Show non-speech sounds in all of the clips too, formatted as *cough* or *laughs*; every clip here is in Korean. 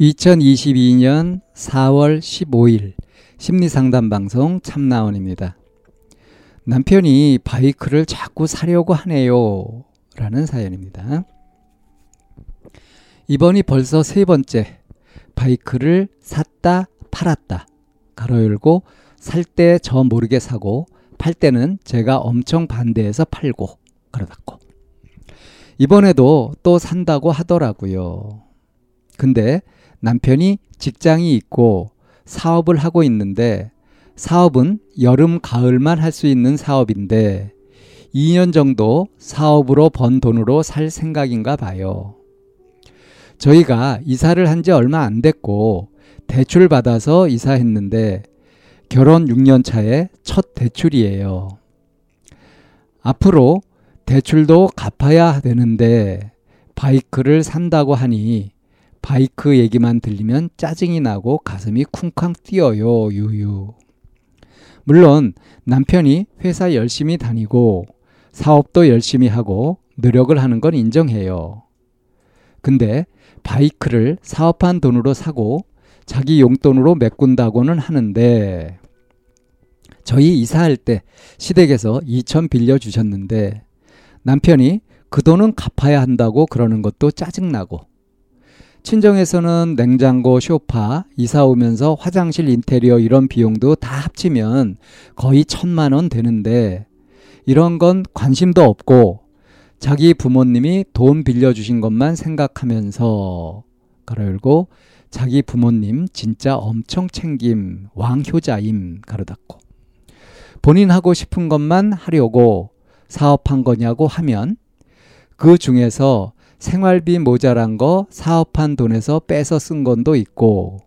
2022년 4월 15일 심리상담 방송 참나원입니다. 남편이 바이크를 자꾸 사려고 하네요. 라는 사연입니다. 이번이 벌써 세 번째 바이크를 샀다 팔았다 가로 열고 살 때 저 모르게 사고 팔 때는 제가 엄청 반대해서 팔고 가로 닫고 이번에도 또 산다고 하더라고요. 근데 남편이 직장이 있고 사업을 하고 있는데 사업은 여름, 가을만 할 수 있는 사업인데 2년 정도 사업으로 번 돈으로 살 생각인가 봐요. 저희가 이사를 한 지 얼마 안 됐고 대출 받아서 이사했는데 결혼 6년 차에 첫 대출이에요. 앞으로 대출도 갚아야 되는데 바이크를 산다고 하니 바이크 얘기만 들리면 짜증이 나고 가슴이 쿵쾅 뛰어요, 유유. 물론 남편이 회사 열심히 다니고 사업도 열심히 하고 노력을 하는 건 인정해요. 근데 바이크를 사업한 돈으로 사고 자기 용돈으로 메꾼다고는 하는데 저희 이사할 때 시댁에서 2천 빌려 주셨는데 남편이 그 돈은 갚아야 한다고 그러는 것도 짜증나고 친정에서는 냉장고, 쇼파, 이사 오면서 화장실 인테리어 이런 비용도 다 합치면 거의 천만 원 되는데 이런 건 관심도 없고 자기 부모님이 돈 빌려주신 것만 생각하면서 가로 열고 자기 부모님 진짜 엄청 챙김 왕효자임 가로 닫고 본인 하고 싶은 것만 하려고 사업한 거냐고 하면 그 중에서 생활비 모자란 거 사업한 돈에서 빼서 쓴 건도 있고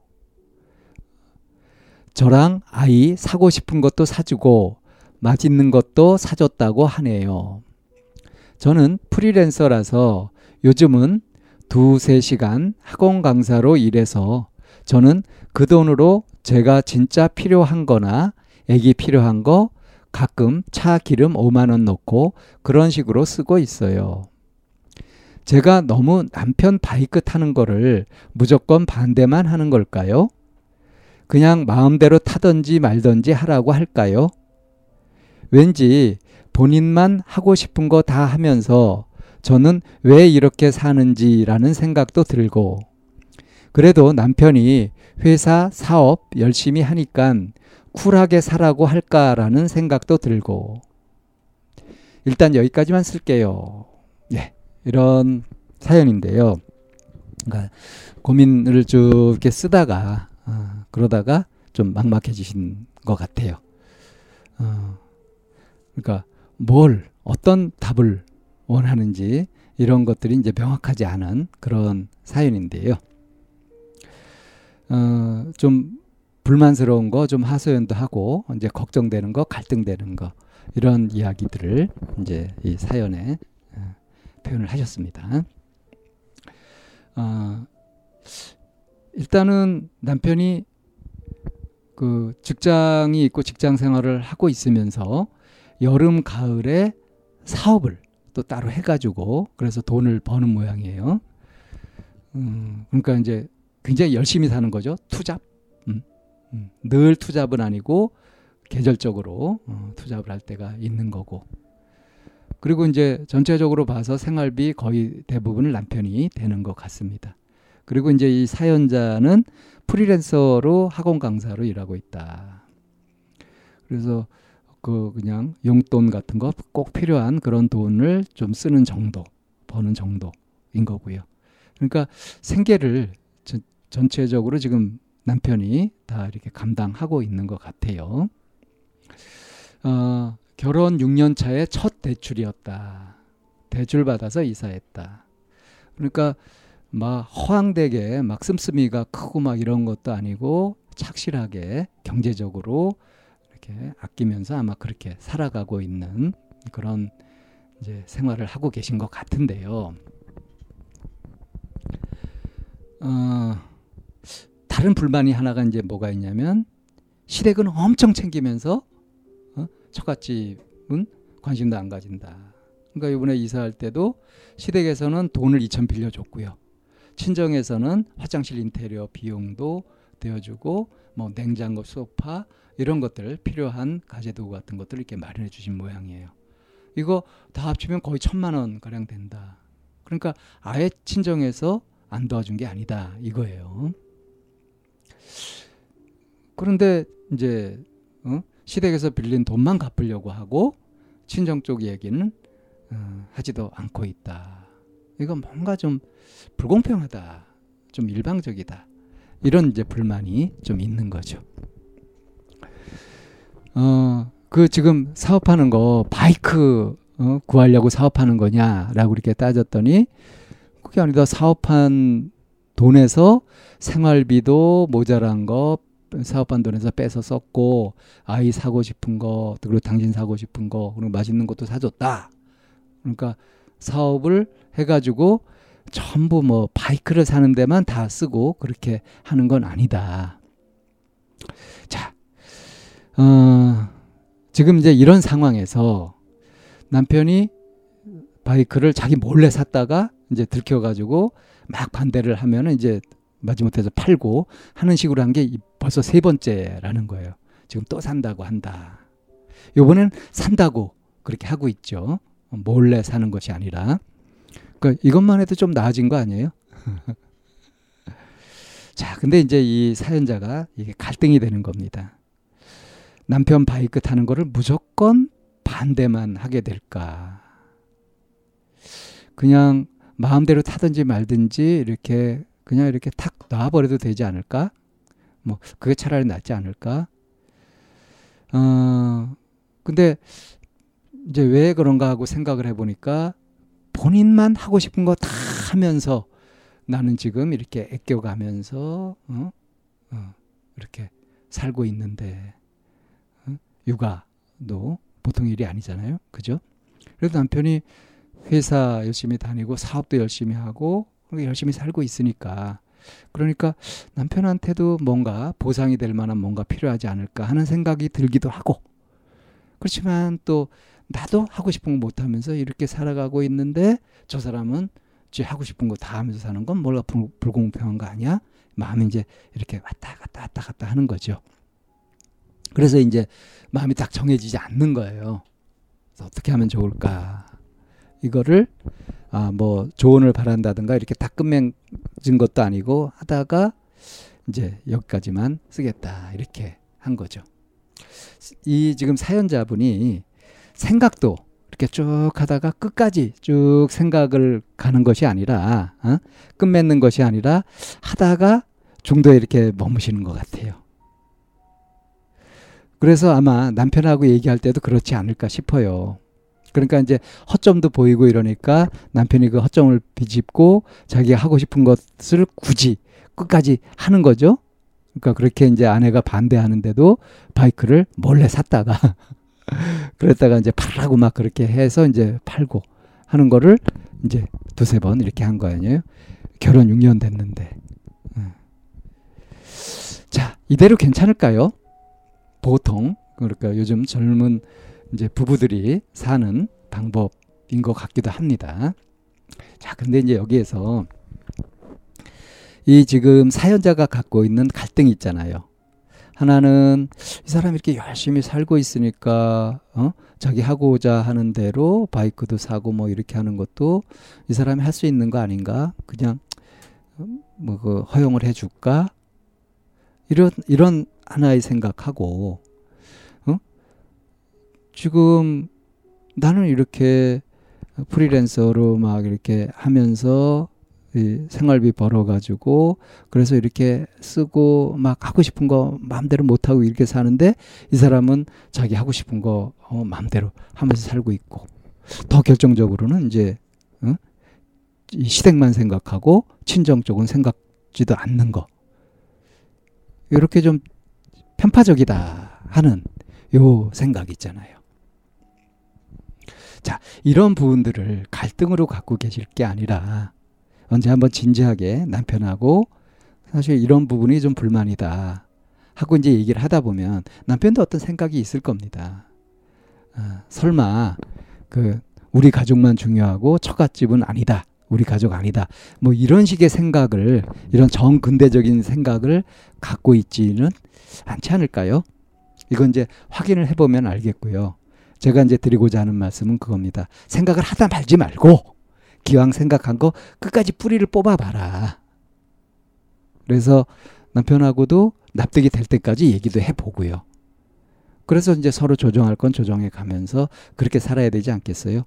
저랑 아이 사고 싶은 것도 사주고 맛있는 것도 사줬다고 하네요. 저는 프리랜서라서 요즘은 두세 시간 학원 강사로 일해서 저는 그 돈으로 제가 진짜 필요한 거나 애기 필요한 거 가끔 차 기름 5만원 넣고 그런 식으로 쓰고 있어요. 제가 너무 남편 바이크 타는 거를 무조건 반대만 하는 걸까요? 그냥 마음대로 타든지 말든지 하라고 할까요? 왠지 본인만 하고 싶은 거 다 하면서 저는 왜 이렇게 사는지라는 생각도 들고 그래도 남편이 회사 사업 열심히 하니까 쿨하게 사라고 할까라는 생각도 들고 일단 여기까지만 쓸게요. 예. 이런 사연인데요. 그러니까 고민을 쭉 이렇게 쓰다가 어, 그러다가 좀 막막해지신 것 같아요. 어, 그러니까 뭘 어떤 답을 원하는지 이런 것들이 이제 명확하지 않은 그런 사연인데요. 어, 좀 불만스러운 거, 좀 하소연도 하고 이제 걱정되는 거, 갈등되는 거 이런 이야기들을 이제 이 사연에 표현을 하셨습니다. 어, 일단은 남편이 그 직장이 있고 직장 생활을 하고 있으면서 여름 가을에 사업을 또 따로 해가지고 그래서 돈을 버는 모양이에요. 음, 그러니까 이제 굉장히 열심히 사는 거죠. 투잡. 음, 음. 늘 투잡은 아니고 계절적으로 어, 투잡을 할 때가 있는 거고. 그리고 이제 전체적으로 봐서 생활비 거의 대부분을 남편이 되는 것 같습니다. 그리고 이제 이 사연자는 프리랜서로 학원 강사로 일하고 있다. 그래서 그 그냥 용돈 같은 거 꼭 필요한 그런 돈을 좀 쓰는 정도, 버는 정도인 거고요. 그러니까 생계를 전, 전체적으로 지금 남편이 다 이렇게 감당하고 있는 것 같아요. 어, 결혼 6년 차의 첫 대출이었다. 대출 받아서 이사했다. 그러니까 막 허황되게 막 씀씀이가 크고 막 이런 것도 아니고 착실하게 경제적으로 이렇게 아끼면서 아마 그렇게 살아가고 있는 그런 이제 생활을 하고 계신 것 같은데요. 어, 다른 불만이 하나가 이제 뭐가 있냐면 시댁은 엄청 챙기면서 어? 처갓집은 관심도 안 가진다. 그러니까 이번에 이사할 때도 시댁에서는 돈을 2천 빌려줬고요. 친정에서는 화장실 인테리어 비용도 되어주고 뭐 냉장고, 소파 이런 것들 필요한 가재도구 같은 것들을 이렇게 마련해 주신 모양이에요. 이거 다 합치면 거의 천만 원 가량 된다. 그러니까 아예 친정에서 안 도와준 게 아니다 이거예요. 그런데 이제 어? 시댁에서 빌린 돈만 갚으려고 하고 친정 쪽 얘기는 어, 하지도 않고 있다. 이건 뭔가 좀 불공평하다. 좀 일방적이다. 이런 이제 불만이 좀 있는 거죠. 어, 그 지금 사업하는 거 바이크 어, 구하려고 사업하는 거냐라고 이렇게 따졌더니 그게 아니다. 사업한 돈에서 생활비도 모자란 거 사업한 돈에서 빼서 썼고 아이 사고 싶은 거 그리고 당신 사고 싶은 거 그리고 맛있는 것도 사줬다. 그러니까 사업을 해가지고 전부 뭐 바이크를 사는 데만 다 쓰고 그렇게 하는 건 아니다. 자, 어, 지금 이제 이런 상황에서 남편이 바이크를 자기 몰래 샀다가 이제 들켜가지고 막 반대를 하면은 이제 마지못해서 팔고 하는 식으로 한 게 벌써 세 번째라는 거예요. 지금 또 산다고 한다. 요번엔 산다고 그렇게 하고 있죠. 몰래 사는 것이 아니라. 그러니까 이것만 해도 좀 나아진 거 아니에요? *laughs* 자, 근데 이제 이 사연자가 이게 갈등이 되는 겁니다. 남편 바이크 타는 거를 무조건 반대만 하게 될까? 그냥 마음대로 타든지 말든지 이렇게 그냥 이렇게 탁 놔버려도 되지 않을까? 뭐 그게 차라리 낫지 않을까? 어 근데 이제 왜 그런가 하고 생각을 해보니까 본인만 하고 싶은 거 다 하면서 나는 지금 이렇게 애껴가면서 어? 어, 이렇게 살고 있는데 어? 육아도 보통 일이 아니잖아요, 그죠? 그래도 남편이 회사 열심히 다니고 사업도 열심히 하고 열심히 살고 있으니까 그러니까 남편한테도 뭔가 보상이 될 만한 뭔가 필요하지 않을까 하는 생각이 들기도 하고 그렇지만 또 나도 하고 싶은 거 못 하면서 이렇게 살아가고 있는데 저 사람은 지 하고 싶은 거 다 하면서 사는 건 몰라 불, 불공평한 거 아니야? 마음이 이제 이렇게 왔다 갔다 왔다 갔다 하는 거죠. 그래서 이제 마음이 딱 정해지지 않는 거예요. 어떻게 하면 좋을까? 이거를 아 뭐 조언을 바란다든가 이렇게 다 끝맺은 것도 아니고 하다가 이제 여기까지만 쓰겠다 이렇게 한 거죠. 이 지금 사연자분이 생각도 이렇게 쭉 하다가 끝까지 쭉 생각을 가는 것이 아니라 어? 끝맺는 것이 아니라 하다가 중도에 이렇게 머무시는 것 같아요. 그래서 아마 남편하고 얘기할 때도 그렇지 않을까 싶어요. 그러니까 이제 허점도 보이고 이러니까 남편이 그 허점을 비집고 자기가 하고 싶은 것을 굳이 끝까지 하는 거죠. 그러니까 그렇게 이제 아내가 반대하는데도 바이크를 몰래 샀다가 *laughs* 그랬다가 이제 팔라고 막 그렇게 해서 이제 팔고 하는 거를 이제 두세 번 이렇게 한 거 아니에요? 결혼 6년 됐는데. 예. 자, 이대로 괜찮을까요? 보통 그러니까 요즘 젊은 이제 부부들이 사는 방법인 것 같기도 합니다. 자, 근데 이제 여기에서 이 지금 사연자가 갖고 있는 갈등이 있잖아요. 하나는 이 사람이 이렇게 열심히 살고 있으니까 어? 자기 하고자 하는 대로 바이크도 사고 뭐 이렇게 하는 것도 이 사람이 할 수 있는 거 아닌가? 그냥 뭐 그 허용을 해줄까? 이런 이런 하나의 생각하고 어? 지금 나는 이렇게 프리랜서로 막 이렇게 하면서 이 생활비 벌어가지고 그래서 이렇게 쓰고 막 하고 싶은 거 마음대로 못 하고 이렇게 사는데 이 사람은 자기 하고 싶은 거 어, 마음대로 하면서 살고 있고 더 결정적으로는 이제 어? 이 시댁만 생각하고 친정 쪽은 생각지도 않는 거. 이렇게 좀 편파적이다 하는 요 생각 있잖아요. 자, 이런 부분들을 갈등으로 갖고 계실 게 아니라 언제 한번 진지하게 남편하고 사실 이런 부분이 좀 불만이다 하고 이제 얘기를 하다 보면 남편도 어떤 생각이 있을 겁니다. 아, 설마 그 우리 가족만 중요하고 처갓집은 아니다. 우리 가족 아니다. 뭐 이런 식의 생각을 이런 정근대적인 생각을 갖고 있지는 않지 않을까요? 이건 이제 확인을 해보면 알겠고요. 제가 이제 드리고자 하는 말씀은 그겁니다. 생각을 하다 말지 말고 기왕 생각한 거 끝까지 뿌리를 뽑아봐라. 그래서 남편하고도 납득이 될 때까지 얘기도 해보고요. 그래서 이제 서로 조정할 건 조정해 가면서 그렇게 살아야 되지 않겠어요?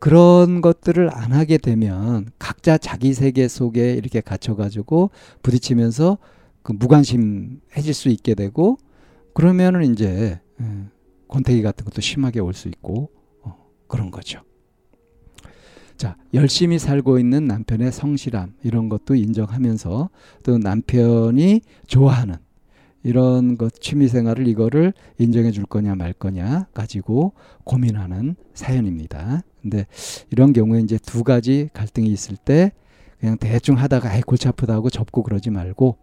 그런 것들을 안 하게 되면 각자 자기 세계 속에 이렇게 갇혀가지고 부딪히면서 그 무관심해질 수 있게 되고 그러면은 이제 예, 권태기 같은 것도 심하게 올 수 있고 어, 그런 거죠. 자, 열심히 살고 있는 남편의 성실함 이런 것도 인정하면서 또 남편이 좋아하는 이런 것 취미 생활을 이거를 인정해 줄 거냐 말 거냐 가지고 고민하는 사연입니다. 근데 이런 경우에 이제 두 가지 갈등이 있을 때 그냥 대충 하다가 아이 골치 아프다고 접고 그러지 말고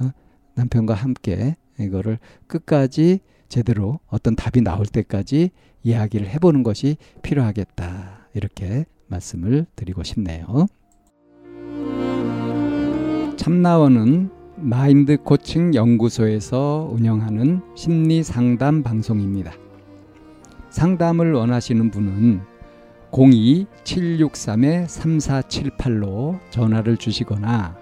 어? 남편과 함께 이거를 끝까지 제대로 어떤 답이 나올 때까지 이야기를 해보는 것이 필요하겠다. 이렇게 말씀을 드리고 싶네요. 참나원은 마인드 코칭 연구소에서 운영하는 심리 상담 방송입니다. 상담을 원하시는 분은 02-763-3478로 전화를 주시거나